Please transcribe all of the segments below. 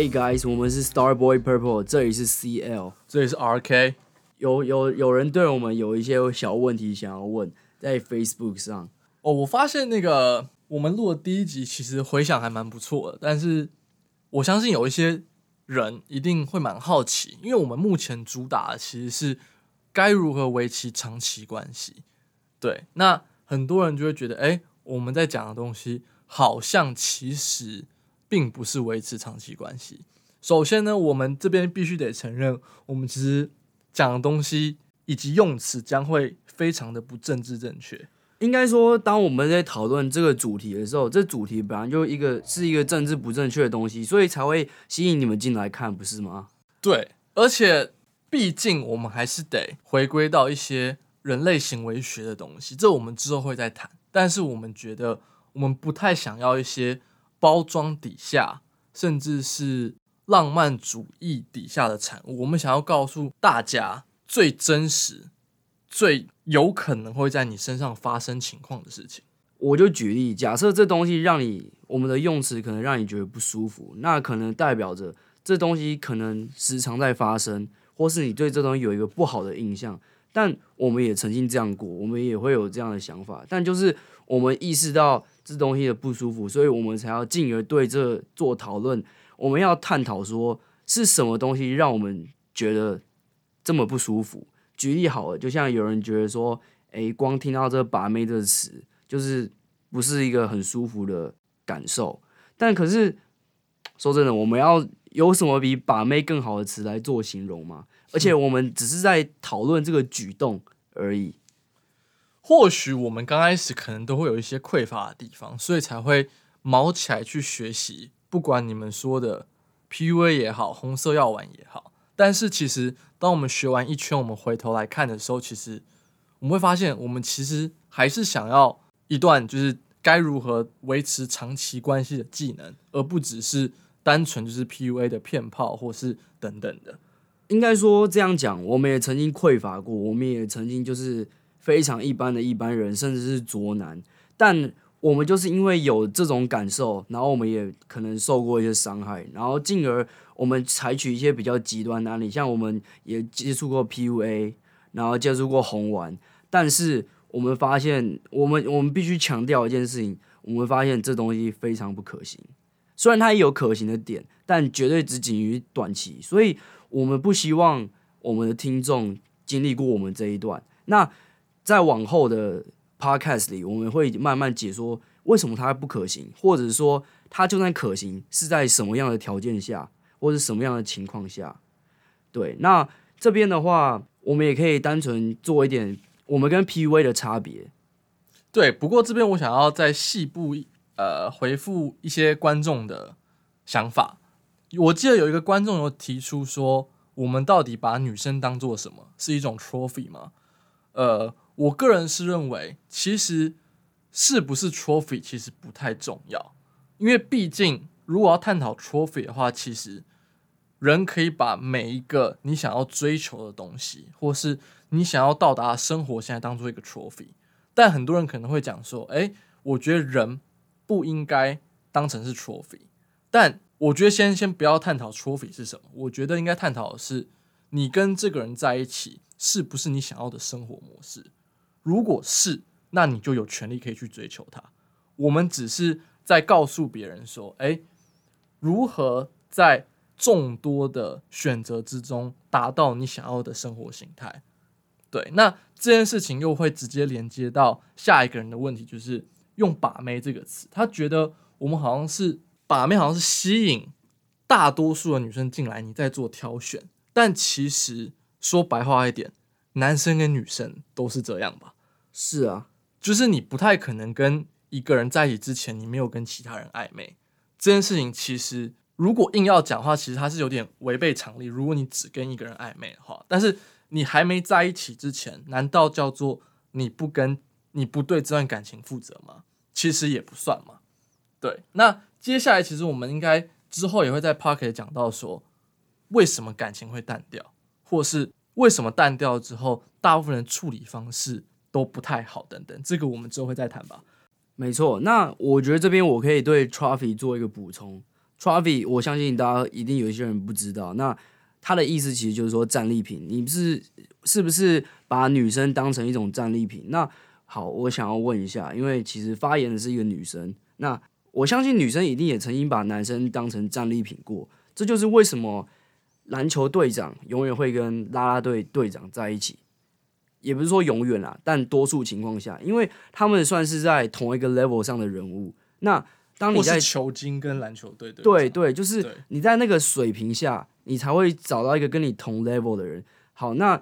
Hey guys，我们是 Starboy Purple，这里是 CL，这里是 RK。有有有人对我们有一些小问题想要问，在 Facebook 上。哦，我发现那个我们录的第一集其实回响还蛮不错的，但是我相信有一些人一定会蛮好奇，因为我们目前主打的其实是该如何维持长期关系。对，那很多人就会觉得，哎，我们在讲的东西好像其实。并不是维持长期关系。首先呢，我们这边必须得承认，我们其实讲的东西以及用词将会非常的不政治正确。应该说，当我们在讨论这个主题的时候，这主题本来就一个是一个政治不正确的东西，所以才会吸引你们进来看，不是吗？对，而且毕竟我们还是得回归到一些人类行为学的东西，这我们之后会再谈。但是我们觉得，我们不太想要一些。包装底下，甚至是浪漫主义底下的产物，我们想要告诉大家最真实、最有可能会在你身上发生情况的事情。我就举例，假设这东西让你，我们的用词可能让你觉得不舒服，那可能代表着这东西可能时常在发生，或是你对这东西有一个不好的印象。但我们也曾经这样过，我们也会有这样的想法，但就是我们意识到。这东西的不舒服，所以我们才要进而对这做讨论。我们要探讨说是什么东西让我们觉得这么不舒服。举例好了，就像有人觉得说，诶，光听到这“把妹”这个词，就是不是一个很舒服的感受。但可是说真的，我们要有什么比“把妹”更好的词来做形容吗？而且我们只是在讨论这个举动而已。或许我们刚开始可能都会有一些匮乏的地方，所以才会卯起来去学习。不管你们说的 PUA 也好，红色药丸也好，但是其实当我们学完一圈，我们回头来看的时候，其实我们会发现，我们其实还是想要一段就是该如何维持长期关系的技能，而不只是单纯就是 PUA 的骗炮或是等等的。应该说这样讲，我们也曾经匮乏过，我们也曾经就是。非常一般的一般人，甚至是卓男，但我们就是因为有这种感受，然后我们也可能受过一些伤害，然后进而我们采取一些比较极端的案例，像我们也接触过 PUA，然后接触过红丸，但是我们发现，我们我们必须强调一件事情，我们发现这东西非常不可行。虽然它也有可行的点，但绝对只仅于短期，所以我们不希望我们的听众经历过我们这一段。那在往后的 podcast 里，我们会慢慢解说为什么它不可行，或者说它就算可行，是在什么样的条件下，或者什么样的情况下。对，那这边的话，我们也可以单纯做一点我们跟 PUA 的差别。对，不过这边我想要再细部呃回复一些观众的想法。我记得有一个观众有提出说，我们到底把女生当做什么？是一种 trophy 吗？呃。我个人是认为，其实是不是 trophy 其实不太重要，因为毕竟如果要探讨 trophy 的话，其实人可以把每一个你想要追求的东西，或是你想要到达的生活，现在当做一个 trophy。但很多人可能会讲说，诶，我觉得人不应该当成是 trophy。但我觉得先先不要探讨 trophy 是什么，我觉得应该探讨的是你跟这个人在一起是不是你想要的生活模式。如果是，那你就有权利可以去追求他。我们只是在告诉别人说，诶，如何在众多的选择之中达到你想要的生活形态。对，那这件事情又会直接连接到下一个人的问题，就是用“把妹”这个词，他觉得我们好像是把妹，好像是吸引大多数的女生进来，你在做挑选。但其实说白话一点。男生跟女生都是这样吧？是啊，就是你不太可能跟一个人在一起之前，你没有跟其他人暧昧。这件事情其实，如果硬要讲的话，其实它是有点违背常理。如果你只跟一个人暧昧的话，但是你还没在一起之前，难道叫做你不跟你不对这段感情负责吗？其实也不算嘛。对，那接下来其实我们应该之后也会在 Pocket 讲到说，为什么感情会淡掉，或是。为什么淡掉之后，大部分人处理方式都不太好？等等，这个我们之后会再谈吧。没错，那我觉得这边我可以对 trophy 做一个补充。Trophy，我相信大家一定有一些人不知道。那他的意思其实就是说战利品，你是是不是把女生当成一种战利品？那好，我想要问一下，因为其实发言的是一个女生，那我相信女生一定也曾经把男生当成战利品过。这就是为什么篮球队长永远会跟啦啦队队长在一起，也不是说永远啦，但多数情况下，因为他们算是在同一个 level 上的人物。那当你在球精跟篮球队对对对，就是你在那个水平下，你才会找到一个跟你同 level 的人。好，那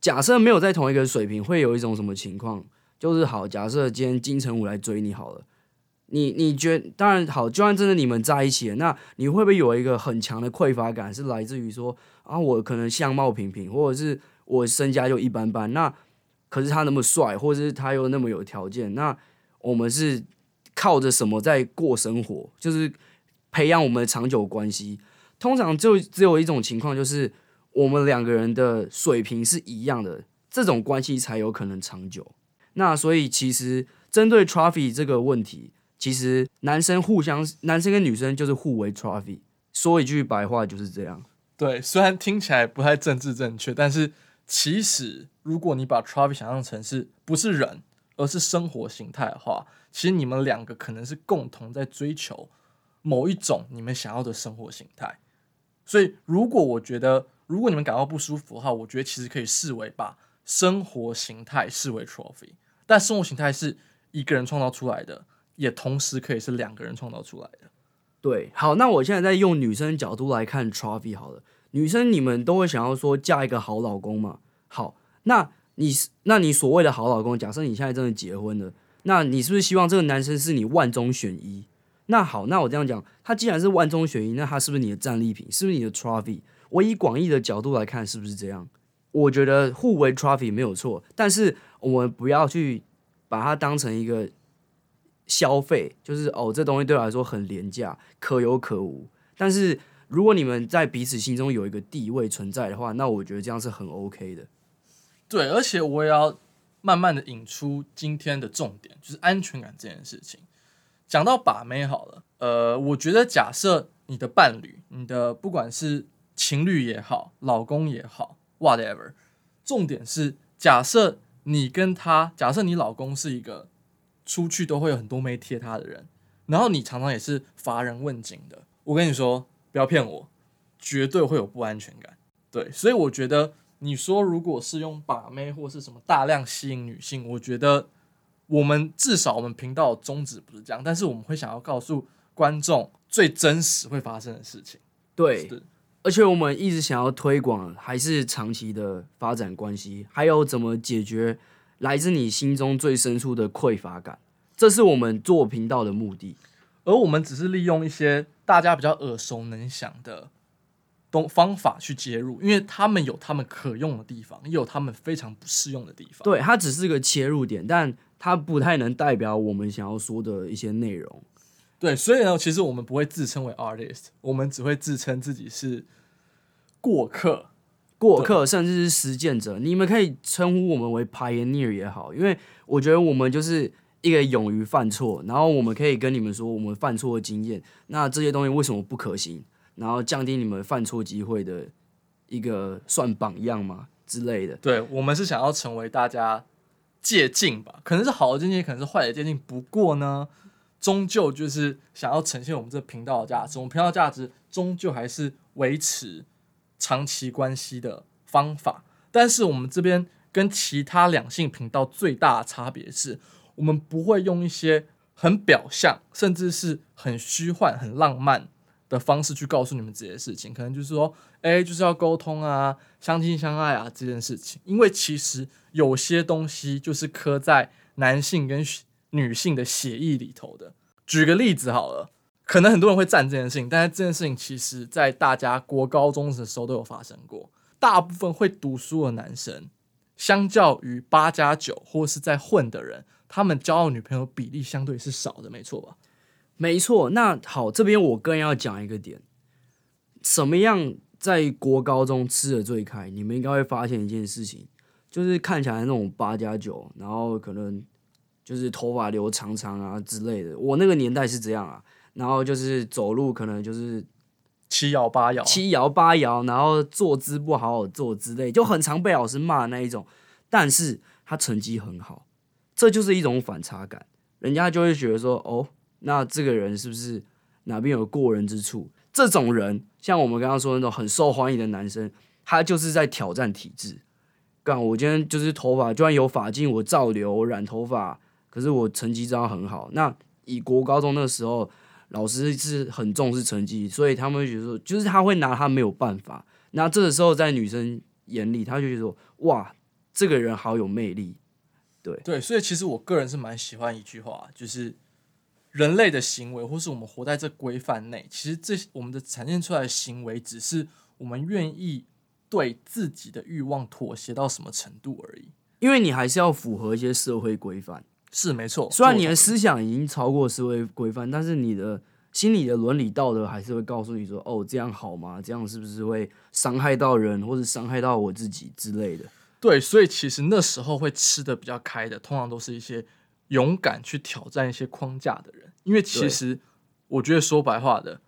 假设没有在同一个水平，会有一种什么情况？就是好，假设今天金城武来追你好了，你你觉当然好，就算真的你们在一起了，那你会不会有一个很强的匮乏感？是来自于说啊，我可能相貌平平，或者是我身家就一般般，那可是他那么帅，或者是他又那么有条件，那我们是。靠着什么在过生活？就是培养我们的长久关系。通常就只有一种情况，就是我们两个人的水平是一样的，这种关系才有可能长久。那所以其实针对 trophy 这个问题，其实男生互相，男生跟女生就是互为 trophy。说一句白话就是这样。对，虽然听起来不太政治正确，但是其实如果你把 trophy 想象成是不是人，而是生活形态的话。其实你们两个可能是共同在追求某一种你们想要的生活形态，所以如果我觉得，如果你们感到不舒服的话，我觉得其实可以视为把生活形态视为 trophy，但生活形态是一个人创造出来的，也同时可以是两个人创造出来的。对，好，那我现在在用女生角度来看 trophy 好了，女生你们都会想要说嫁一个好老公嘛？好，那你那你所谓的好老公，假设你现在真的结婚了。那你是不是希望这个男生是你万中选一？那好，那我这样讲，他既然是万中选一，那他是不是你的战利品？是不是你的 trophy？我以广义的角度来看，是不是这样？我觉得互为 trophy 没有错，但是我们不要去把它当成一个消费，就是哦，这东西对我来说很廉价，可有可无。但是如果你们在彼此心中有一个地位存在的话，那我觉得这样是很 OK 的。对，而且我也要。慢慢的引出今天的重点，就是安全感这件事情。讲到把妹好了，呃，我觉得假设你的伴侣，你的不管是情侣也好，老公也好，whatever，重点是假设你跟他，假设你老公是一个出去都会有很多没贴他的人，然后你常常也是乏人问津的，我跟你说，不要骗我，绝对会有不安全感。对，所以我觉得。你说，如果是用把妹或是什么大量吸引女性，我觉得我们至少我们频道的宗旨不是这样，但是我们会想要告诉观众最真实会发生的事情。对，而且我们一直想要推广还是长期的发展关系，还有怎么解决来自你心中最深处的匮乏感，这是我们做频道的目的。而我们只是利用一些大家比较耳熟能详的东。方法去接入，因为他们有他们可用的地方，也有他们非常不适用的地方。对，它只是个切入点，但它不太能代表我们想要说的一些内容。对，所以呢，其实我们不会自称为 artist，我们只会自称自己是过客、过客，甚至是实践者。你们可以称呼我们为 pioneer 也好，因为我觉得我们就是一个勇于犯错，然后我们可以跟你们说我们犯错的经验。那这些东西为什么不可行？然后降低你们犯错机会的一个算榜样嘛之类的。对，我们是想要成为大家借鉴吧，可能是好的借鉴，可能是坏的借鉴。不过呢，终究就是想要呈现我们这频道的价值。我们频道价值终究还是维持长期关系的方法。但是我们这边跟其他两性频道最大的差别是，我们不会用一些很表象，甚至是很虚幻、很浪漫。的方式去告诉你们这些事情，可能就是说，哎，就是要沟通啊，相亲相爱啊这件事情。因为其实有些东西就是刻在男性跟女性的协议里头的。举个例子好了，可能很多人会赞这件事情，但是这件事情其实在大家国高中的时候都有发生过。大部分会读书的男生，相较于八加九或是在混的人，他们交到女朋友比例相对是少的，没错吧？没错，那好，这边我更要讲一个点，什么样在国高中吃的最开？你们应该会发现一件事情，就是看起来那种八加九，然后可能就是头发留长长啊之类的。我那个年代是这样啊，然后就是走路可能就是七摇八摇，七摇八摇，然后坐姿不好好坐之类，就很常被老师骂那一种。但是他成绩很好，这就是一种反差感，人家就会觉得说，哦，那这个人是不是哪边有过人之处？这种人，像我们刚刚说的那种很受欢迎的男生，他就是在挑战体制。干，我今天就是头发，就算有发镜，我照留，我染头发，可是我成绩照样很好。那以国高中那个时候，老师是很重视成绩，所以他们会觉得说，就是他会拿他没有办法。那这个时候在女生眼里，他就觉得说，哇，这个人好有魅力。对对，所以其实我个人是蛮喜欢一句话，就是人类的行为，或是我们活在这规范内，其实这我们的呈现出来的行为，只是我们愿意。对自己的欲望妥协到什么程度而已，因为你还是要符合一些社会规范，是没错。虽然你的思想已经超过思维规范，但是你的心理的伦理道德还是会告诉你说：“哦，这样好吗？这样是不是会伤害到人，或者伤害到我自己之类的？”对，所以其实那时候会吃的比较开的，通常都是一些勇敢去挑战一些框架的人。因为其实我觉得说白话的，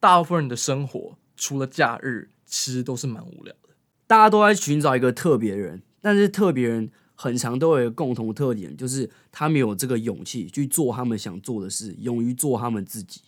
大部分人的生活除了假日。其实都是蛮无聊的，大家都在寻找一个特别人，但是特别人很长都有一个共同特点，就是他们有这个勇气去做他们想做的事，勇于做他们自己。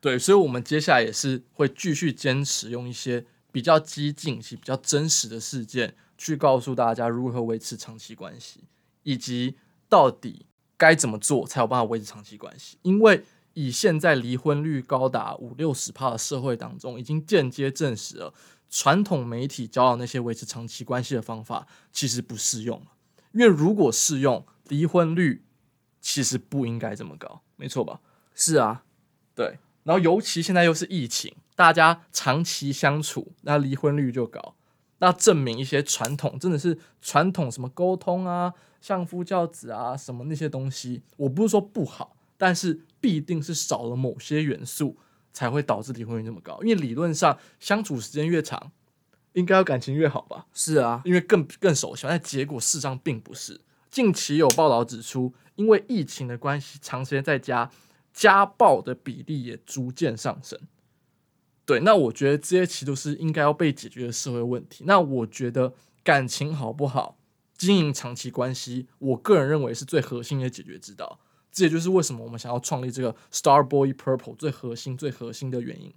对，所以，我们接下来也是会继续坚持用一些比较激进、比较真实的事件，去告诉大家如何维持长期关系，以及到底该怎么做才有办法维持长期关系。因为以现在离婚率高达五六十趴的社会当中，已经间接证实了。传统媒体教导那些维持长期关系的方法，其实不适用。因为如果适用，离婚率其实不应该这么高，没错吧？是啊，对。然后尤其现在又是疫情，大家长期相处，那离婚率就高。那证明一些传统真的是传统什么沟通啊、相夫教子啊什么那些东西，我不是说不好，但是必定是少了某些元素。才会导致离婚率这么高，因为理论上相处时间越长，应该要感情越好吧？是啊，因为更更熟悉，但结果事实上并不是。近期有报道指出，因为疫情的关系，长时间在家，家暴的比例也逐渐上升。对，那我觉得这些其实都是应该要被解决的社会问题。那我觉得感情好不好，经营长期关系，我个人认为是最核心的解决之道。这也就是为什么我们想要创立这个 Star Boy Purple 最核心、最核心的原因。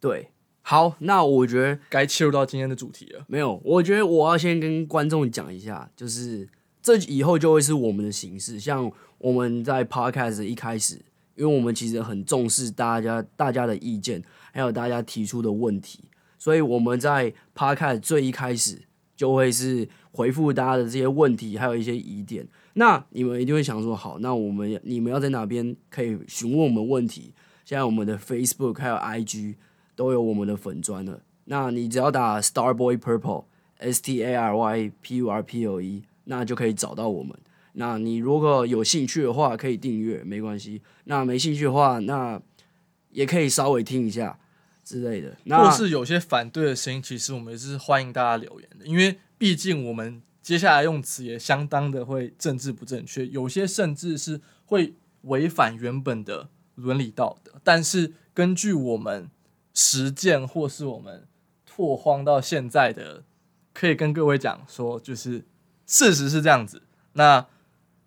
对，好，那我觉得该切入到今天的主题了。没有，我觉得我要先跟观众讲一下，就是这以后就会是我们的形式。像我们在 Podcast 一开始，因为我们其实很重视大家大家的意见，还有大家提出的问题，所以我们在 Podcast 最一开始就会是回复大家的这些问题，还有一些疑点。那你们一定会想说，好，那我们你们要在哪边可以询问我们问题？现在我们的 Facebook 还有 IG 都有我们的粉专了。那你只要打 Starboy Purple S T A R Y P U R P L E，那就可以找到我们。那你如果有兴趣的话，可以订阅，没关系。那没兴趣的话，那也可以稍微听一下之类的。那或是有些反对的声音，其实我们也是欢迎大家留言的，因为毕竟我们。接下来用词也相当的会政治不正确，有些甚至是会违反原本的伦理道德。但是根据我们实践或是我们拓荒到现在的，可以跟各位讲说，就是事实是这样子。那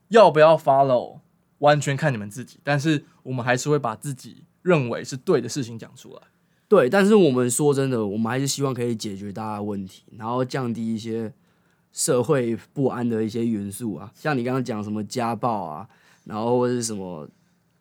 要不要 follow，完全看你们自己。但是我们还是会把自己认为是对的事情讲出来。对，但是我们说真的，我们还是希望可以解决大家的问题，然后降低一些。社会不安的一些元素啊，像你刚刚讲什么家暴啊，然后或者是什么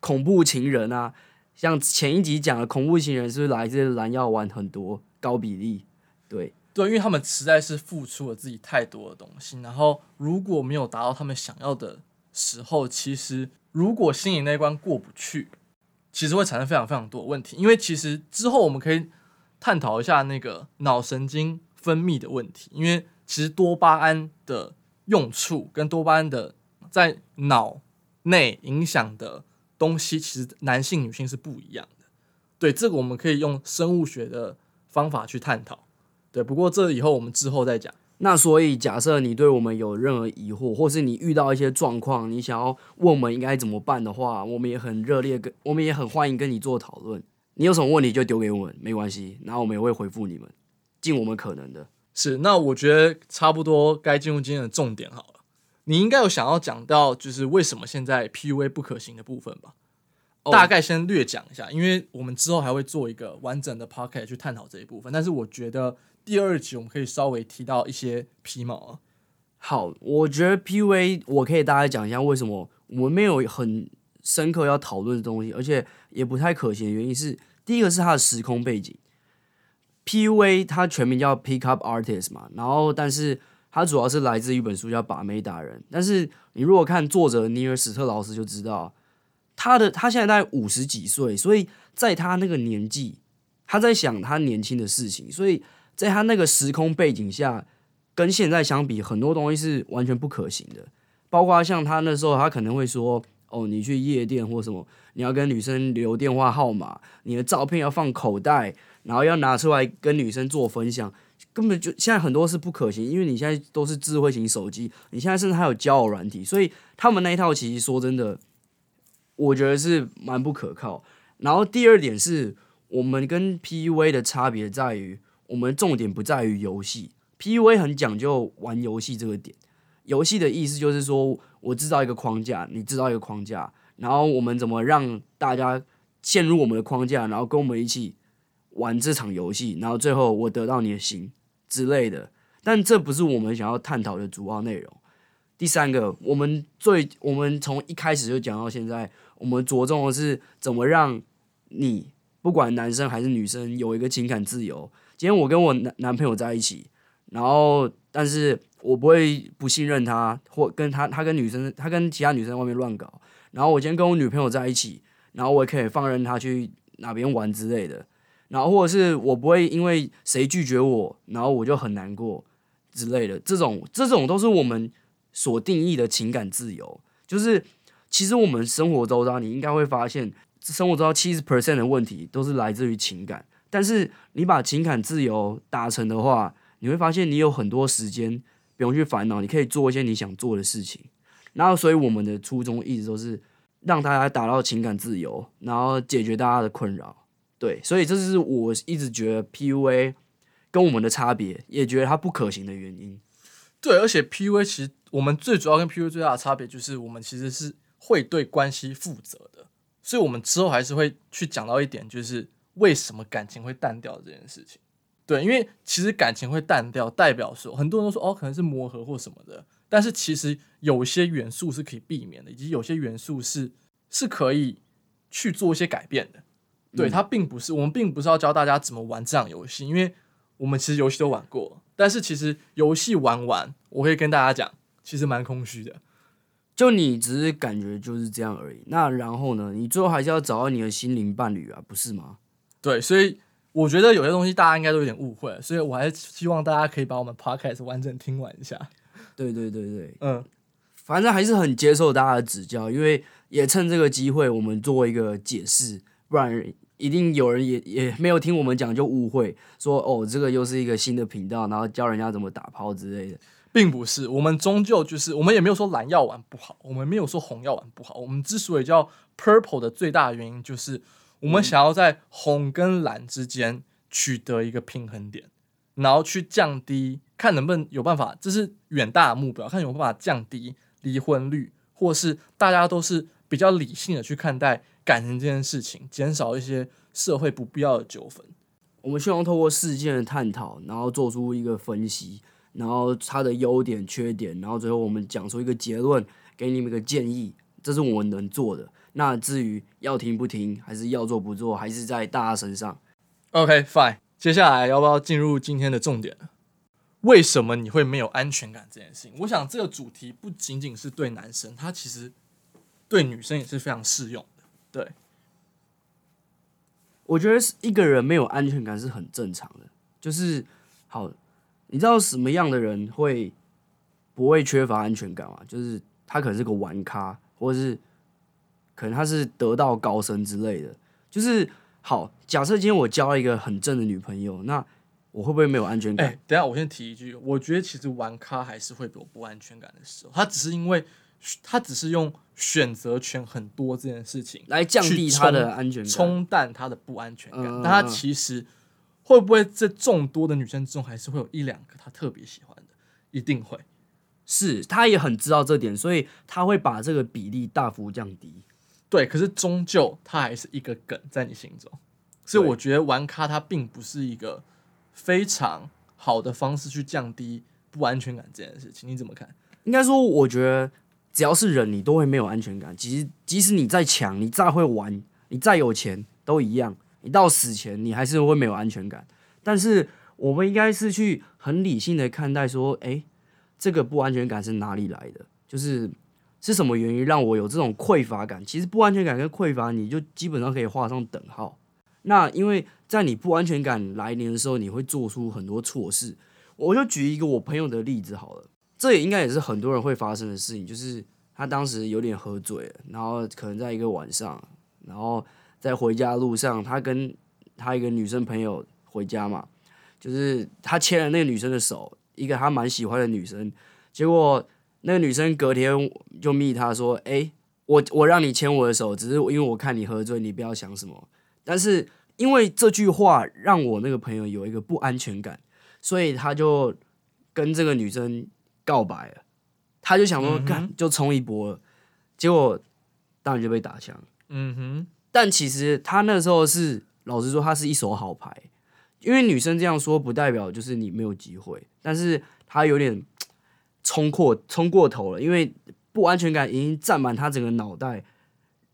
恐怖情人啊，像前一集讲的恐怖情人是不是来自蓝药丸很多高比例？对对，因为他们实在是付出了自己太多的东西，然后如果没有达到他们想要的时候，其实如果心里那关过不去，其实会产生非常非常多的问题。因为其实之后我们可以探讨一下那个脑神经分泌的问题，因为。其实多巴胺的用处跟多巴胺的在脑内影响的东西，其实男性女性是不一样的。对，这个我们可以用生物学的方法去探讨。对，不过这以后我们之后再讲。那所以假设你对我们有任何疑惑，或是你遇到一些状况，你想要问我们应该怎么办的话，我们也很热烈跟，我们也很欢迎跟你做讨论。你有什么问题就丢给我们，没关系，然后我们也会回复你们，尽我们可能的。是，那我觉得差不多该进入今天的重点好了。你应该有想要讲到，就是为什么现在 PUA 不可行的部分吧？哦、大概先略讲一下，因为我们之后还会做一个完整的 podcast 去探讨这一部分。但是我觉得第二集我们可以稍微提到一些皮毛啊。好，我觉得 PUA 我可以大概讲一下为什么我们没有很深刻要讨论的东西，而且也不太可行的原因是，第一个是它的时空背景。PUA 它全名叫 Pick Up Artist 嘛，然后但是它主要是来自一本书叫《把妹达人》，但是你如果看作者尼尔史特劳斯就知道。他的他现在大概五十几岁，所以在他那个年纪，他在想他年轻的事情，所以在他那个时空背景下，跟现在相比，很多东西是完全不可行的。包括像他那时候，他可能会说：“哦，你去夜店或什么，你要跟女生留电话号码，你的照片要放口袋，然后要拿出来跟女生做分享。”根本就现在很多是不可行，因为你现在都是智慧型手机，你现在甚至还有交友软体，所以他们那一套其实说真的。我觉得是蛮不可靠。然后第二点是我们跟 PUA 的差别在于，我们重点不在于游戏。PUA 很讲究玩游戏这个点。游戏的意思就是说，我制造一个框架，你制造一个框架，然后我们怎么让大家陷入我们的框架，然后跟我们一起玩这场游戏，然后最后我得到你的心之类的。但这不是我们想要探讨的主要内容。第三个，我们最我们从一开始就讲到现在。我们着重的是怎么让你不管男生还是女生有一个情感自由。今天我跟我男男朋友在一起，然后但是我不会不信任他，或跟他他跟女生他跟其他女生在外面乱搞。然后我今天跟我女朋友在一起，然后我也可以放任他去哪边玩之类的。然后或者是我不会因为谁拒绝我，然后我就很难过之类的。这种这种都是我们所定义的情感自由，就是。其实我们生活周遭，你应该会发现，生活周遭七十 percent 的问题都是来自于情感。但是你把情感自由达成的话，你会发现你有很多时间不用去烦恼，你可以做一些你想做的事情。然后，所以我们的初衷一直都是让大家达到情感自由，然后解决大家的困扰。对，所以这是我一直觉得 PUA 跟我们的差别，也觉得它不可行的原因。对，而且 PUA 其实我们最主要跟 PUA 最大的差别就是，我们其实是。会对关系负责的，所以我们之后还是会去讲到一点，就是为什么感情会淡掉这件事情。对，因为其实感情会淡掉，代表说很多人都说哦，可能是磨合或什么的，但是其实有些元素是可以避免的，以及有些元素是是可以去做一些改变的。对，它并不是我们并不是要教大家怎么玩这样游戏，因为我们其实游戏都玩过，但是其实游戏玩完，我可以跟大家讲，其实蛮空虚的。就你只是感觉就是这样而已，那然后呢？你最后还是要找到你的心灵伴侣啊，不是吗？对，所以我觉得有些东西大家应该都有点误会，所以我还是希望大家可以把我们 podcast 完整听完一下。对对对对，嗯，反正还是很接受大家的指教，因为也趁这个机会我们做一个解释，不然一定有人也也没有听我们讲就误会，说哦，这个又是一个新的频道，然后教人家怎么打炮之类的。并不是，我们终究就是，我们也没有说蓝药丸不好，我们没有说红药丸不好。我们之所以叫 purple 的最大原因，就是我们想要在红跟蓝之间取得一个平衡点，然后去降低，看能不能有办法，这是远大的目标，看有没有办法降低离婚率，或是大家都是比较理性的去看待感情这件事情，减少一些社会不必要的纠纷。我们希望透过事件的探讨，然后做出一个分析。然后它的优点、缺点，然后最后我们讲出一个结论，给你们一个建议，这是我们能做的。那至于要停不停，还是要做不做，还是在大家身上。OK，fine。接下来要不要进入今天的重点？为什么你会没有安全感这件事情？我想这个主题不仅仅是对男生，它其实对女生也是非常适用的。对，我觉得一个人没有安全感是很正常的，就是好。你知道什么样的人会不会缺乏安全感吗？就是他可能是个玩咖，或者是可能他是得道高僧之类的。就是好，假设今天我交了一个很正的女朋友，那我会不会没有安全感？哎、欸，等下我先提一句，我觉得其实玩咖还是会有不安全感的时候，他只是因为他只是用选择权很多这件事情来降低他的安全感，冲淡他的不安全感。嗯、但他其实会不会在众多的女生之中，还是会有一两个他特别喜欢的？一定会，是他也很知道这点，所以他会把这个比例大幅降低。对，可是终究他还是一个梗在你心中，所以我觉得玩咖他并不是一个。非常好的方式去降低不安全感这件事情，你怎么看？应该说，我觉得只要是人，你都会没有安全感。其实，即使你再强，你再会玩，你再有钱，都一样。你到死前，你还是会没有安全感。但是，我们应该是去很理性的看待，说，诶，这个不安全感是哪里来的？就是是什么原因让我有这种匮乏感？其实，不安全感跟匮乏，你就基本上可以画上等号。那因为在你不安全感来临的时候，你会做出很多错事。我就举一个我朋友的例子好了，这也应该也是很多人会发生的事情，就是他当时有点喝醉，然后可能在一个晚上，然后在回家路上，他跟他一个女生朋友回家嘛，就是他牵了那个女生的手，一个他蛮喜欢的女生，结果那个女生隔天就密他说：“诶，我我让你牵我的手，只是因为我看你喝醉，你不要想什么。”但是因为这句话让我那个朋友有一个不安全感，所以他就跟这个女生告白了。他就想说，干就冲一波了，结果当然就被打枪。嗯哼。但其实他那时候是老实说，他是一手好牌，因为女生这样说不代表就是你没有机会，但是他有点冲过冲过头了，因为不安全感已经占满他整个脑袋。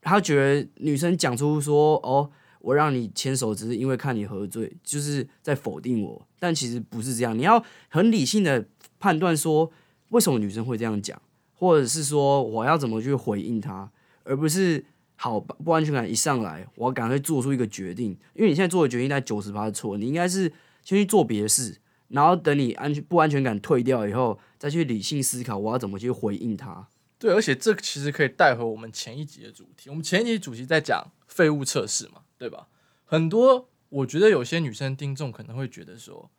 他觉得女生讲出说哦。我让你牵手，只是因为看你喝醉，就是在否定我。但其实不是这样，你要很理性的判断说，为什么女生会这样讲，或者是说我要怎么去回应她，而不是好不安全感一上来，我赶快做出一个决定。因为你现在做的决定在九十八错，你应该是先去做别的事，然后等你安全不安全感退掉以后，再去理性思考我要怎么去回应她。对，而且这其实可以带回我们前一集的主题。我们前一集主题在讲废物测试嘛。对吧？很多我觉得有些女生听众可能会觉得说：“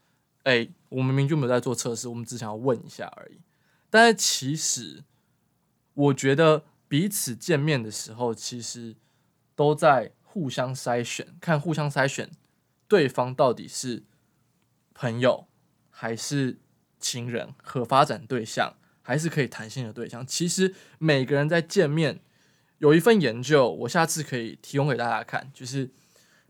哎，我明明就没有在做测试，我们只想要问一下而已。”但其实，我觉得彼此见面的时候，其实都在互相筛选，看互相筛选对方到底是朋友还是情人、可发展对象，还是可以谈心的对象。其实每个人在见面。有一份研究，我下次可以提供给大家看，就是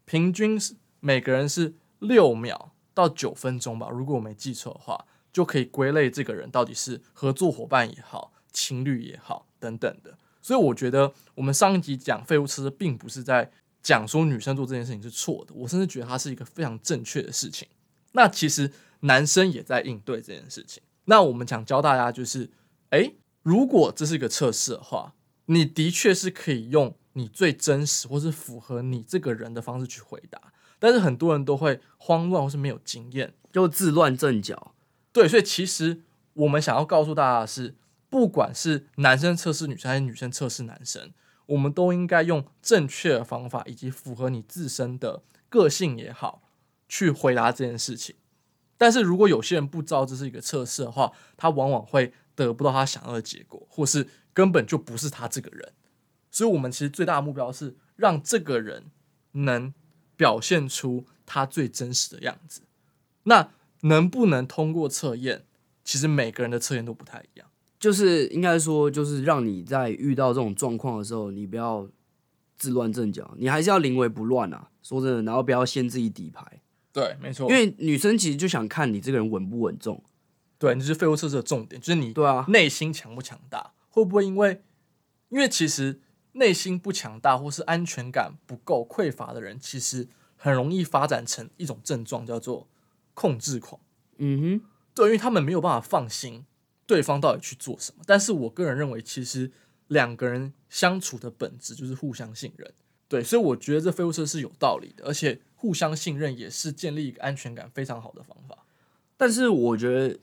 平均是每个人是六秒到九分钟吧，如果我没记错的话，就可以归类这个人到底是合作伙伴也好，情侣也好等等的。所以我觉得我们上一集讲废物测试，并不是在讲说女生做这件事情是错的，我甚至觉得它是一个非常正确的事情。那其实男生也在应对这件事情。那我们想教大家就是，诶，如果这是一个测试的话。你的确是可以用你最真实或是符合你这个人的方式去回答，但是很多人都会慌乱或是没有经验，就自乱阵脚。对，所以其实我们想要告诉大家的是，不管是男生测试女生还是女生测试男生，我们都应该用正确的方法以及符合你自身的个性也好，去回答这件事情。但是如果有些人不知道这是一个测试的话，他往往会得不到他想要的结果，或是。根本就不是他这个人，所以我们其实最大的目标是让这个人能表现出他最真实的样子。那能不能通过测验？其实每个人的测验都不太一样。就是应该说，就是让你在遇到这种状况的时候，你不要自乱阵脚，你还是要临危不乱啊。说真的，然后不要先自己底牌。对，没错。因为女生其实就想看你这个人稳不稳重。对，你是废物测试的重点，就是你对啊，内心强不强大。会不会因为，因为其实内心不强大或是安全感不够匮乏的人，其实很容易发展成一种症状，叫做控制狂。嗯哼，对，因为他们没有办法放心对方到底去做什么。但是我个人认为，其实两个人相处的本质就是互相信任。对，所以我觉得这废物车是有道理的，而且互相信任也是建立一个安全感非常好的方法。但是我觉得。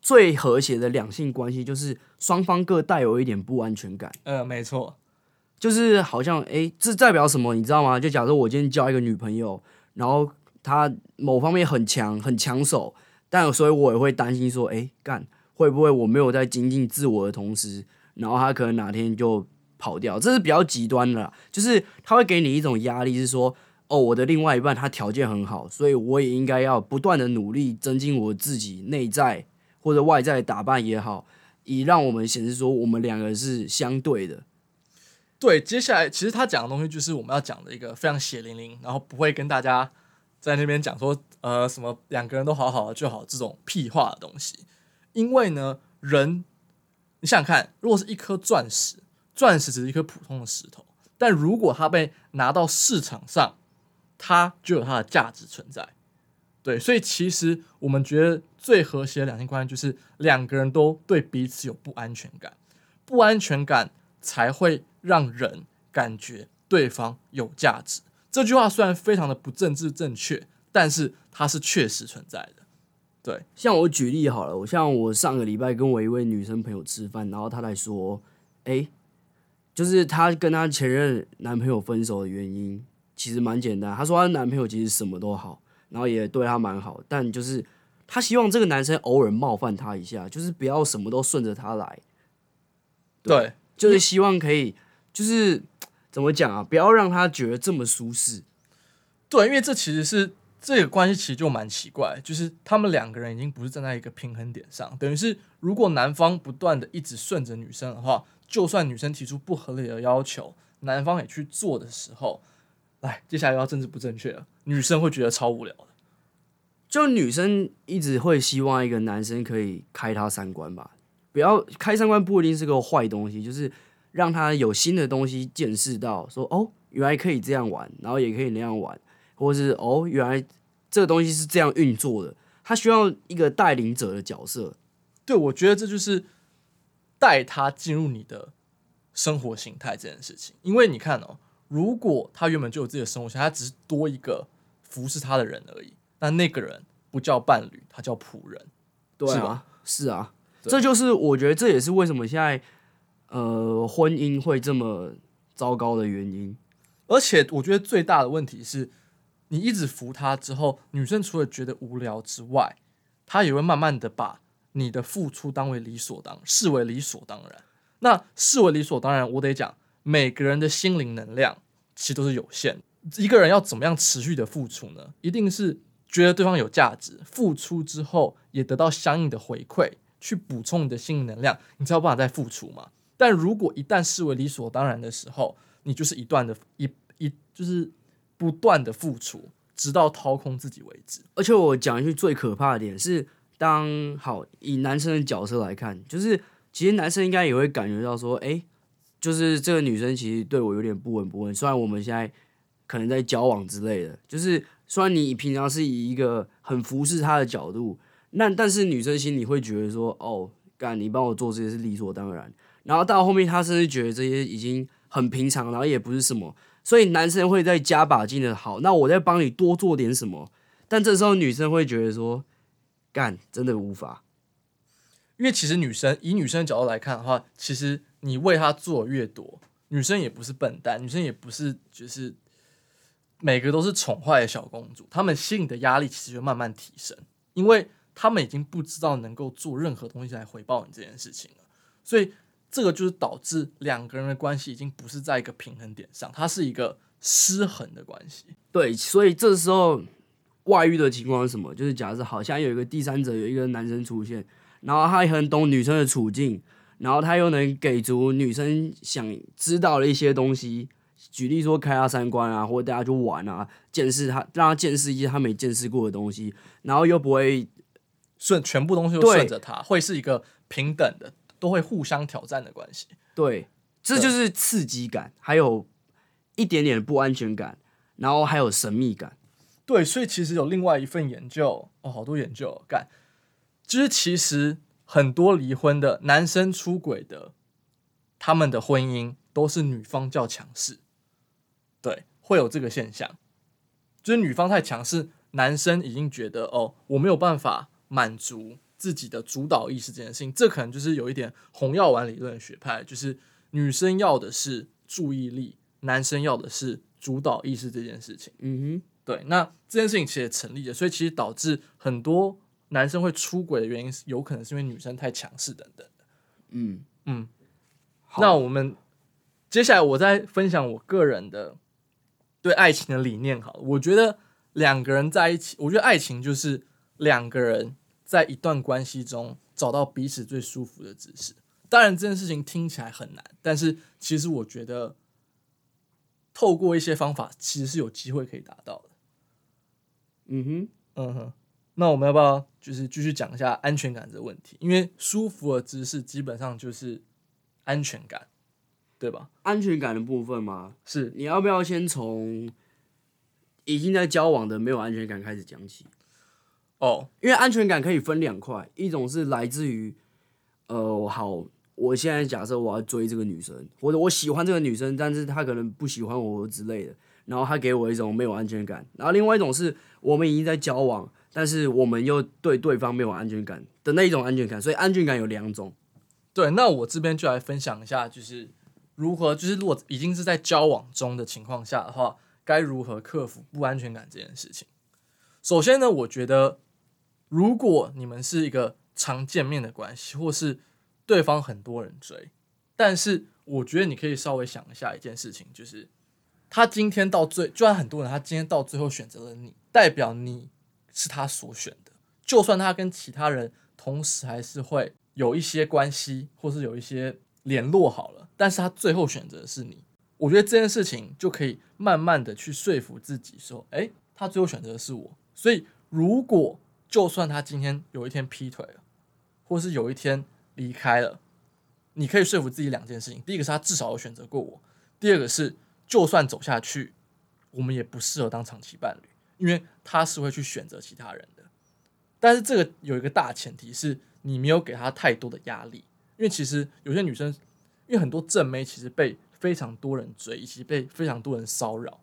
最和谐的两性关系就是双方各带有一点不安全感。嗯，没错，就是好像诶，这代表什么？你知道吗？就假设我今天交一个女朋友，然后他某方面很强，很抢手，但所以我也会担心说，哎，干会不会我没有在精进自我的同时，然后他可能哪天就跑掉，这是比较极端的，就是他会给你一种压力，是说，哦，我的另外一半他条件很好，所以我也应该要不断的努力增进我自己内在或者外在打扮也好，以让我们显示说我们两个是相对的。对，接下来其实他讲的东西就是我们要讲的一个非常血淋淋，然后不会跟大家在那边讲说，呃，什么两个人都好好的就好这种屁话的东西。因为呢，人，你想想看，如果是一颗钻石，钻石只是一颗普通的石头，但如果它被拿到市场上，它就有它的价值存在。对，所以其实我们觉得最和谐的两性关系就是两个人都对彼此有不安全感，不安全感才会。让人感觉对方有价值，这句话虽然非常的不政治正确，但是它是确实存在的。对，像我举例好了，我像我上个礼拜跟我一位女生朋友吃饭，然后她来说，哎，就是她跟她前任男朋友分手的原因其实蛮简单。她说她男朋友其实什么都好，然后也对她蛮好，但就是她希望这个男生偶尔冒犯她一下，就是不要什么都顺着她来。对，对，就是希望可以。就是怎么讲啊？不要让他觉得这么舒适。对，因为这其实是这个关系，其实就蛮奇怪。就是他们两个人已经不是站在一个平衡点上，等于是如果男方不断的一直顺着女生的话，就算女生提出不合理的要求，男方也去做的时候，来，接下来要政治不正确了，女生会觉得超无聊的。就女生一直会希望一个男生可以开她三观吧？不要开三观不一定是个坏东西，就是。让他有新的东西见识到，说哦，原来可以这样玩，然后也可以那样玩，或者是哦，原来这个东西是这样运作的。他需要一个带领者的角色。对，我觉得这就是带他进入你的生活形态这件事情。因为你看哦，如果他原本就有自己的生活形态，他只是多一个服侍他的人而已，那那个人不叫伴侣，他叫仆人，对啊，是吧？是啊，这就是我觉得这也是为什么现在。呃，婚姻会这么糟糕的原因，而且我觉得最大的问题是，你一直扶他之后，女生除了觉得无聊之外，她也会慢慢的把你的付出当为理所当视为理所当然。那视为理所当然，我得讲，每个人的心灵能量其实都是有限，一个人要怎么样持续的付出呢？一定是觉得对方有价值，付出之后也得到相应的回馈，去补充你的心灵能量，你才有办法再付出嘛。但如果一旦视为理所当然的时候，你就是一段的一一就是不断的付出，直到掏空自己为止。而且我讲一句最可怕的点是，当好以男生的角色来看，就是其实男生应该也会感觉到说，哎、就是这个女生其实对我有点不闻不问。虽然我们现在可能在交往之类的，就是虽然你平常是以一个很服侍她的角度，那但是女生心里会觉得说，哦，干你帮我做这些是理所当然。然后到后面，他甚至觉得这些已经很平常，然后也不是什么，所以男生会再加把劲的。好，那我再帮你多做点什么。但这时候女生会觉得说，干真的无法，因为其实女生以女生的角度来看的话，其实你为她做越多，女生也不是笨蛋，女生也不是就是每个都是宠坏的小公主，她们心里的压力其实就慢慢提升，因为她们已经不知道能够做任何东西来回报你这件事情了，所以。这个就是导致两个人的关系已经不是在一个平衡点上，它是一个失衡的关系。对，所以这时候外遇的情况是什么？就是假设好像有一个第三者，有一个男生出现，然后他也很懂女生的处境，然后他又能给足女生想知道的一些东西，举例说开他三观啊，或者大家去玩啊，见识他，让他见识一些他没见识过的东西，然后又不会顺全部东西都顺着他，会是一个平等的。都会互相挑战的关系，对，这就是刺激感，还有一点点的不安全感，然后还有神秘感，对，所以其实有另外一份研究哦，好多研究干，就是其实很多离婚的男生出轨的，他们的婚姻都是女方较强势，对，会有这个现象，就是女方太强势，男生已经觉得哦，我没有办法满足。自己的主导意识这件事情，这可能就是有一点红药丸理论学派，就是女生要的是注意力，男生要的是主导意识这件事情。嗯哼，对，那这件事情其实也成立了，所以其实导致很多男生会出轨的原因，是有可能是因为女生太强势等等的。嗯嗯，那我们接下来我再分享我个人的对爱情的理念。好了，我觉得两个人在一起，我觉得爱情就是两个人在一段关系中找到彼此最舒服的姿势。当然，这件事情听起来很难，但是其实我觉得透过一些方法，其实是有机会可以达到的。嗯哼，嗯哼。那我们要不要就是继续讲一下安全感这个问题？因为舒服的姿势基本上就是安全感，对吧？安全感的部分吗？是。你要不要先从已经在交往的没有安全感开始讲起？哦，因为安全感可以分两块，一种是来自于，呃，好，我现在假设我要追这个女生，或者我喜欢这个女生，但是她可能不喜欢我之类的，然后她给我一种没有安全感。然后另外一种是我们已经在交往。但是我们又对对方没有安全感的那一种安全感，所以安全感有两种。对，那我这边就来分享一下，就是如何，就是如果已经是在交往中的情况下的话，该如何克服不安全感这件事情。首先呢，我觉得如果你们是一个常见面的关系，或是对方很多人追，但是我觉得你可以稍微想一下一件事情，就是他今天到最，就算很多人，他今天到最后选择了你，代表你。是他所选的，就算他跟其他人同时还是会有一些关系，或是有一些联络好了，但是他最后选择的是你。我觉得这件事情就可以慢慢的去说服自己说，诶，他最后选择的是我。所以如果就算他今天有一天劈腿了，或是有一天离开了，你可以说服自己两件事情：第一个是他至少有选择过我；第二个是就算走下去，我们也不适合当长期伴侣。因为他是会去选择其他人的，但是这个有一个大前提是你没有给他太多的压力。因为其实有些女生，因为很多正妹其实被非常多人追，以及被非常多人骚扰，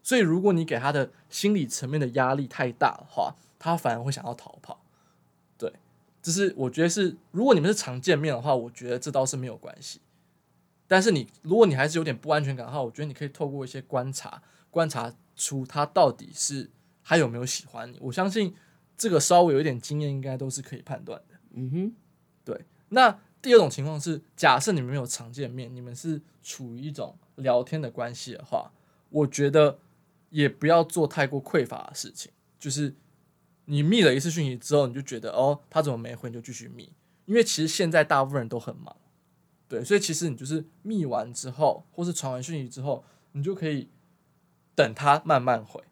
所以如果你给他的心理层面的压力太大的话，他反而会想要逃跑。对，就是我觉得是，如果你们是常见面的话，我觉得这倒是没有关系。但是你如果你还是有点不安全感的话，我觉得你可以透过一些观察，观察。出他到底是还有没有喜欢你？我相信这个稍微有一点经验，应该都是可以判断的。嗯哼，对。那第二种情况是，假设你们没有常见面，你们是处于一种聊天的关系的话，我觉得也不要做太过匮乏的事情。就是你密了一次讯息之后，你就觉得哦，他怎么没回，你就继续密。因为其实现在大部分人都很忙，对，所以其实你就是密完之后，或是传完讯息之后，你就可以。等他慢慢回，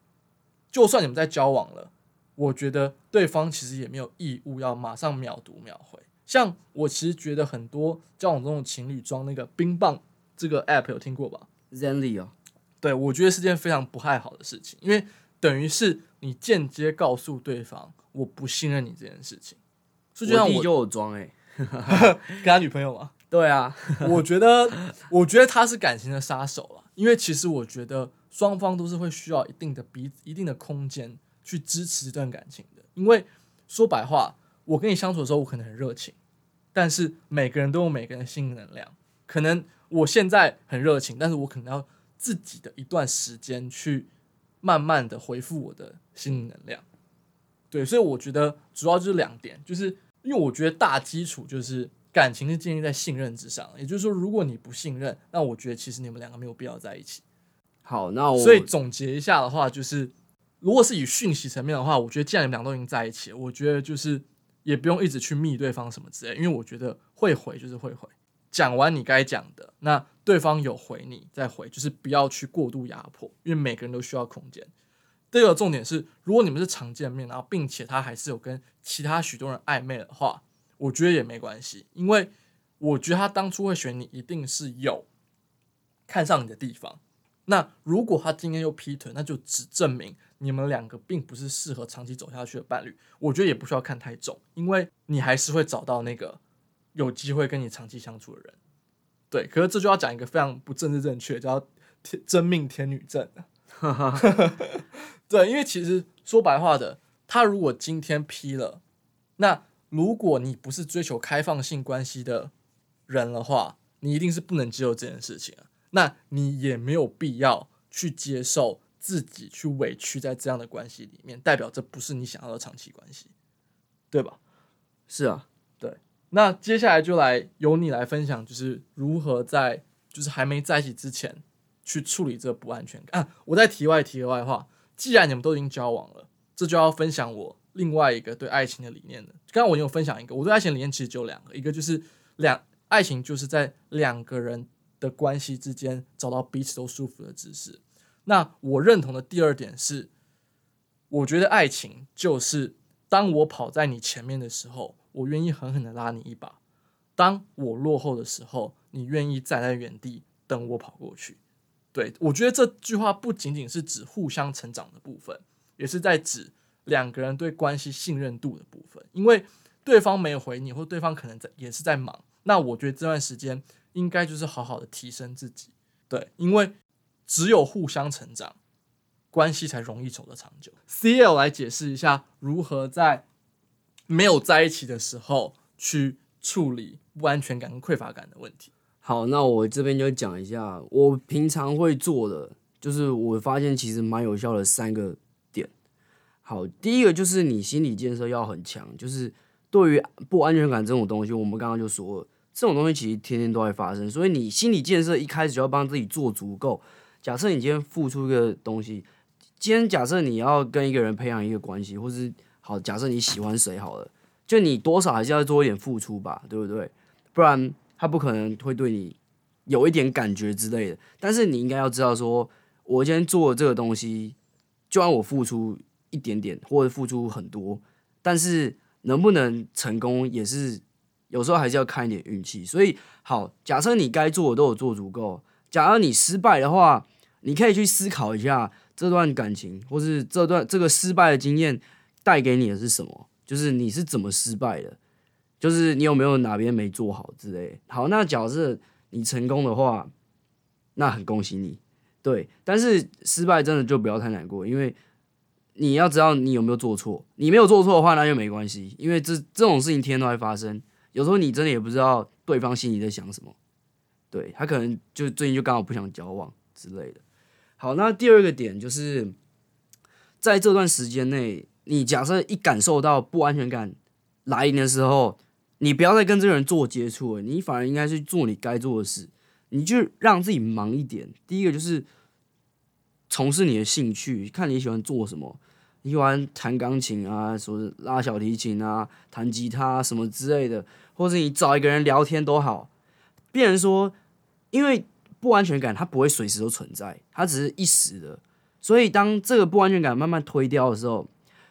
就算你们在交往了，我觉得对方其实也没有义务要马上秒读秒回。像我其实觉得很多交往中的情侣装那个冰棒这个 app 有听过吧？Zenly 哦，对，我觉得是件非常不太好的事情，因为等于是你间接告诉对方我不信任你这件事情。就像我有装哎，跟他女朋友吗？对啊，我觉得我觉得他是感情的杀手了，因为其实我觉得。双方都是会需要一定的彼一定的空间去支持这段感情的，因为说白话，我跟你相处的时候，我可能很热情，但是每个人都有每个人的性能量，可能我现在很热情，但是我可能要自己的一段时间去慢慢的回复我的心理能量。对，所以我觉得主要就是两点，就是因为我觉得大基础就是感情是建立在信任之上，也就是说，如果你不信任，那我觉得其实你们两个没有必要在一起。好，那我所以总结一下的话，就是如果是以讯息层面的话，我觉得既然你们俩都已经在一起了，我觉得就是也不用一直去密对方什么之类，因为我觉得会回就是会回，讲完你该讲的，那对方有回你再回，就是不要去过度压迫，因为每个人都需要空间。第二个重点是，如果你们是常见面，然后并且他还是有跟其他许多人暧昧的话，我觉得也没关系，因为我觉得他当初会选你，一定是有看上你的地方。那如果他今天又劈腿，那就只证明你们两个并不是适合长期走下去的伴侣。我觉得也不需要看太重，因为你还是会找到那个有机会跟你长期相处的人。对，可是这就要讲一个非常不政治正确，叫天真命天女症。对，因为其实说白话的，他如果今天批了，那如果你不是追求开放性关系的人的话，你一定是不能接受这件事情啊。那你也没有必要去接受自己去委屈在这样的关系里面，代表这不是你想要的长期关系，对吧？是啊，那接下来就来由你来分享，就是如何在就是还没在一起之前去处理这个不安全感。啊，我在题外题外话，既然你们都已经交往了，这就要分享我另外一个对爱情的理念了。刚刚我有分享一个，我对爱情理念其实就两个，一个就是两爱情就是在两个人的关系之间找到彼此都舒服的姿势。那我认同的第二点是，我觉得爱情就是当我跑在你前面的时候，我愿意狠狠的拉你一把；当我落后的时候，你愿意站在原地等我跑过去。对，我觉得这句话不仅仅是指互相成长的部分，也是在指两个人对关系信任度的部分。因为对方没有回你，或对方可能在也是在忙，那我觉得这段时间应该就是好好的提升自己。对，因为。只有互相成长，关系才容易走得长久。CL 来解释一下，如何在没有在一起的时候去处理不安全感跟匮乏感的问题。好，那我这边就讲一下，我平常会做的，就是我发现其实蛮有效的三个点。好，第一个就是你心理建设要很强，就是对于不安全感这种东西，我们刚刚就说了，这种东西其实天天都会发生，所以你心理建设一开始就要帮自己做足够。假设你今天付出一个东西，今天假设你要跟一个人培养一个关系，或是好，假设你喜欢谁好了，就你多少还是要做一点付出吧，对不对？不然他不可能会对你有一点感觉之类的。但是你应该要知道说，我今天做这个东西，就让我付出一点点，或者付出很多，但是能不能成功，也是有时候还是要看一点运气。所以好，假设你该做的都有做足够。假如你失败的话，你可以去思考一下这段感情，或是这段这个失败的经验带给你的是什么？就是你是怎么失败的？就是你有没有哪边没做好之类。好，那假设你成功的话，那很恭喜你。对，但是失败真的就不要太难过，因为你要知道你有没有做错。你没有做错的话，那就没关系，因为这这种事情天天都会发生。有时候你真的也不知道对方心里在想什么。对，他可能就最近就刚好不想交往之类的。好，那第二个点就是，在这段时间内，你假设一感受到不安全感来临的时候，你不要再跟这个人做接触了，你反而应该去做你该做的事，你就让自己忙一点。第一个就是从事你的兴趣，看你喜欢做什么，你喜欢弹钢琴啊，说是拉小提琴啊，弹吉他什么之类的，或者你找一个人聊天都好。变成说，因为不安全感它不会随时都存在，它只是一时的。所以当这个不安全感慢慢推掉的时候，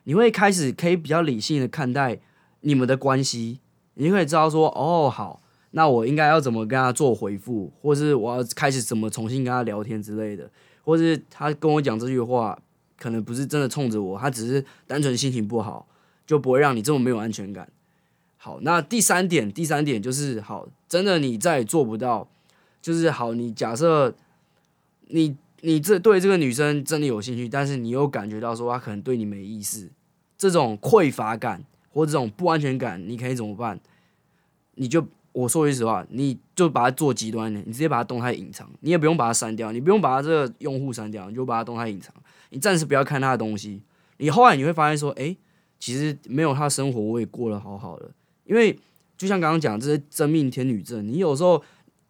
你会开始可以比较理性的看待你们的关系，你就可以知道说，哦，好，那我应该要怎么跟他做回复，或是我要开始怎么重新跟他聊天之类的，或是他跟我讲这句话，可能不是真的冲着我，他只是单纯心情不好，就不会让你这么没有安全感。好，那第三点，第三点就是好，真的你再也做不到，就是好，你假设你你这对这个女生真的有兴趣，但是你又感觉到说她可能对你没意思，这种匮乏感或这种不安全感，你可以怎么办？你就我说句实话，你就把它做极端一点，你直接把它动态隐藏，你也不用把它删掉，你不用把它这个用户删掉，你就把它动态隐藏，你暂时不要看他的东西，你后来你会发现说，哎、其实没有他生活，我也过得好好的。因为就像刚刚讲，这是真命天女症。你有时候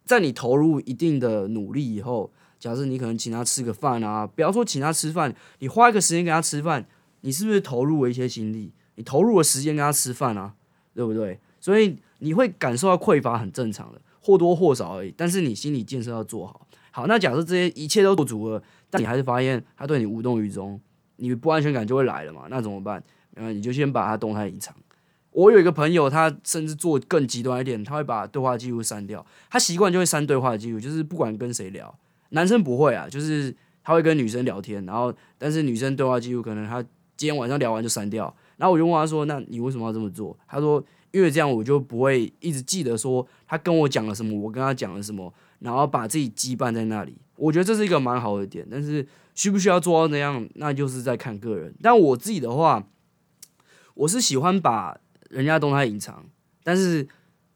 在你投入一定的努力以后，假设你可能请他吃个饭啊，不要说请他吃饭，你花一个时间跟他吃饭，你是不是投入了一些心力？你投入了时间跟他吃饭啊，对不对？所以你会感受到匮乏，很正常的，或多或少而已。但是你心理建设要做好。好，那假设这些一切都做足了，但你还是发现他对你无动于衷，你不安全感就会来了嘛？那怎么办？嗯，你就先把他动态隐藏。我有一个朋友，他甚至做更极端一点，他会把对话记录删掉。他习惯就会删对话记录，就是不管跟谁聊，男生不会啊，就是他会跟女生聊天，然后但是女生对话记录可能他今天晚上聊完就删掉。然后我就问他说：“那你为什么要这么做？”他说：“因为这样我就不会一直记得说他跟我讲了什么，我跟他讲了什么，然后把自己羁绊在那里。”我觉得这是一个蛮好的点，但是需不需要做到那样，那就是在看个人。但我自己的话，我是喜欢把。人家动态隐藏，但是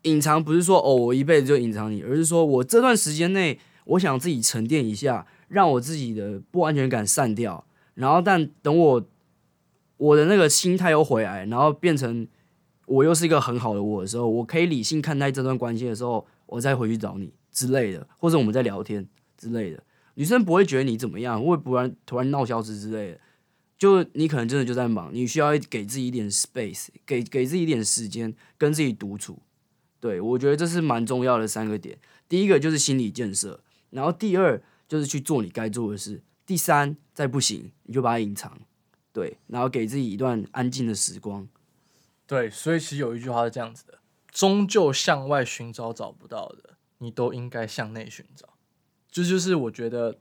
隐藏不是说哦，我一辈子就隐藏你，而是说我这段时间内，我想自己沉淀一下，让我自己的不安全感散掉，然后但等我我的那个心态又回来，然后变成我又是一个很好的我的时候，我可以理性看待这段关系的时候，我再回去找你之类的，或者我们在聊天之类的，女生不会觉得你怎么样，会不然突然闹消失之类的。就你可能真的就在忙，你需要给自己一点 space，给给自己一点时间跟自己独处。对，我觉得这是蛮重要的三个点。第一个就是心理建设，然后第二就是去做你该做的事，第三再不行你就把它隐藏，对，然后给自己一段安静的时光。对，所以其实有一句话是这样子的：终究向外寻找找不到的，你都应该向内寻找。这就，是我觉得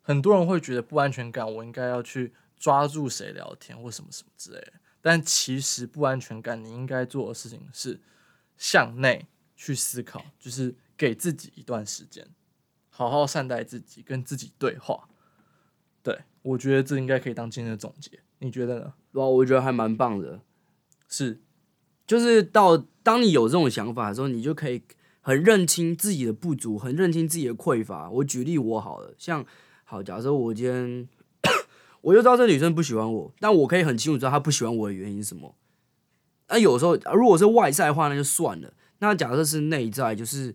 很多人会觉得不安全感，我应该要去。抓住谁聊天或什么什么之类的，但其实不安全感，你应该做的事情是向内去思考，就是给自己一段时间，好好善待自己，跟自己对话。对，我觉得这应该可以当今天的总结，你觉得呢？哇，我觉得还蛮棒的，是，就是到当你有这种想法的时候，你就可以很认清自己的不足，很认清自己的匮乏。我举例我好了，像好，假设我今天。我就知道这女生不喜欢我，但我可以很清楚知道她不喜欢我的原因是什么。那有时候如果是外在的话，那就算了。那假设是内在，就是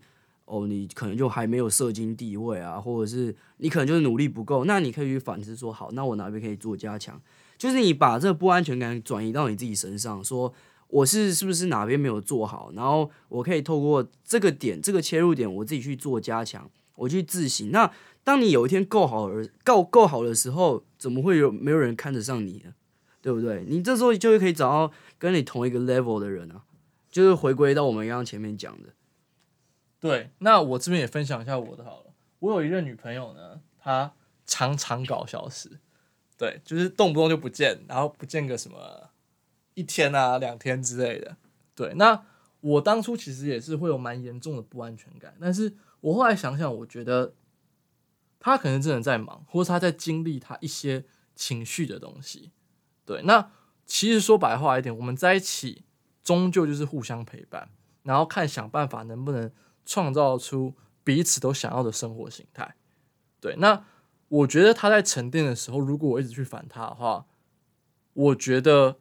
哦，你可能就还没有社经地位啊，或者是你可能就是努力不够。那你可以去反思说，好，那我哪边可以做加强？就是你把这不安全感转移到你自己身上，说我是是不是哪边没有做好？然后我可以透过这个点、这个切入点，我自己去做加强，我去自省。那当你有一天够好而够够好的时候，怎么会有没有人看得上你呢？对不对？你这时候就会可以找到跟你同一个 level 的人啊，就是回归到我们刚刚前面讲的。对，那我这边也分享一下我的好了。我有一任女朋友呢，她常常搞消失，对，就是动不动就不见，然后不见个什么一天啊、两天之类的。对，那我当初其实也是会有蛮严重的不安全感，但是我后来想想，我觉得。她可能真的在忙，或是她在经历她一些情绪的东西。对，那其实说白话一点，我们在一起终究就是互相陪伴，然后看想办法能不能创造出彼此都想要的生活形态。对，那我觉得他在沉淀的时候，如果我一直去烦他的话，我觉得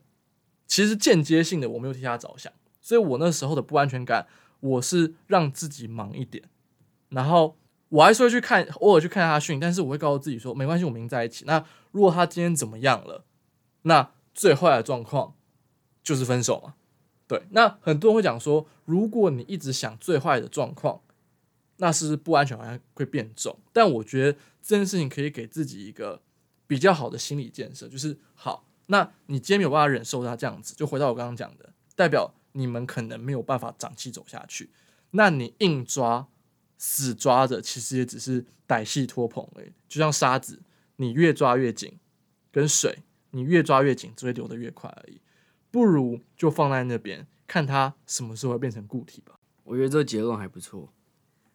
其实间接性的我没有替他着想，所以我那时候的不安全感，我是让自己忙一点，然后。我还是会去看，偶尔去看他训，但是我会告诉自己说，没关系，我们在一起。那如果他今天怎么样了，那最坏的状况就是分手嘛。对，那很多人会讲说，如果你一直想最坏的状况，那是不安全感会变重？但我觉得这件事情可以给自己一个比较好的心理建设，就是好，那你今天没有办法忍受他这样子，就回到我刚刚讲的，代表你们可能没有办法长期走下去，那你硬抓。死抓着，其实也只是歹戏拖棚而已。就像沙子，你越抓越紧，跟水，你越抓越紧，只会流得越快而已。不如就放在那边，看它什么时候会变成固体吧。我觉得这个结论还不错。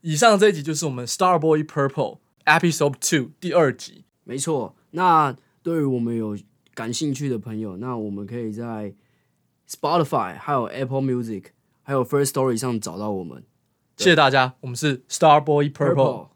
以上这一集就是我们 Starboy Purple Episode Two 第二集。没错。那对于我们有感兴趣的朋友，那我们可以在 Spotify、还有 Apple Music、还有 First Story 上找到我们。谢谢大家，我们是 Starboy Purple。Purple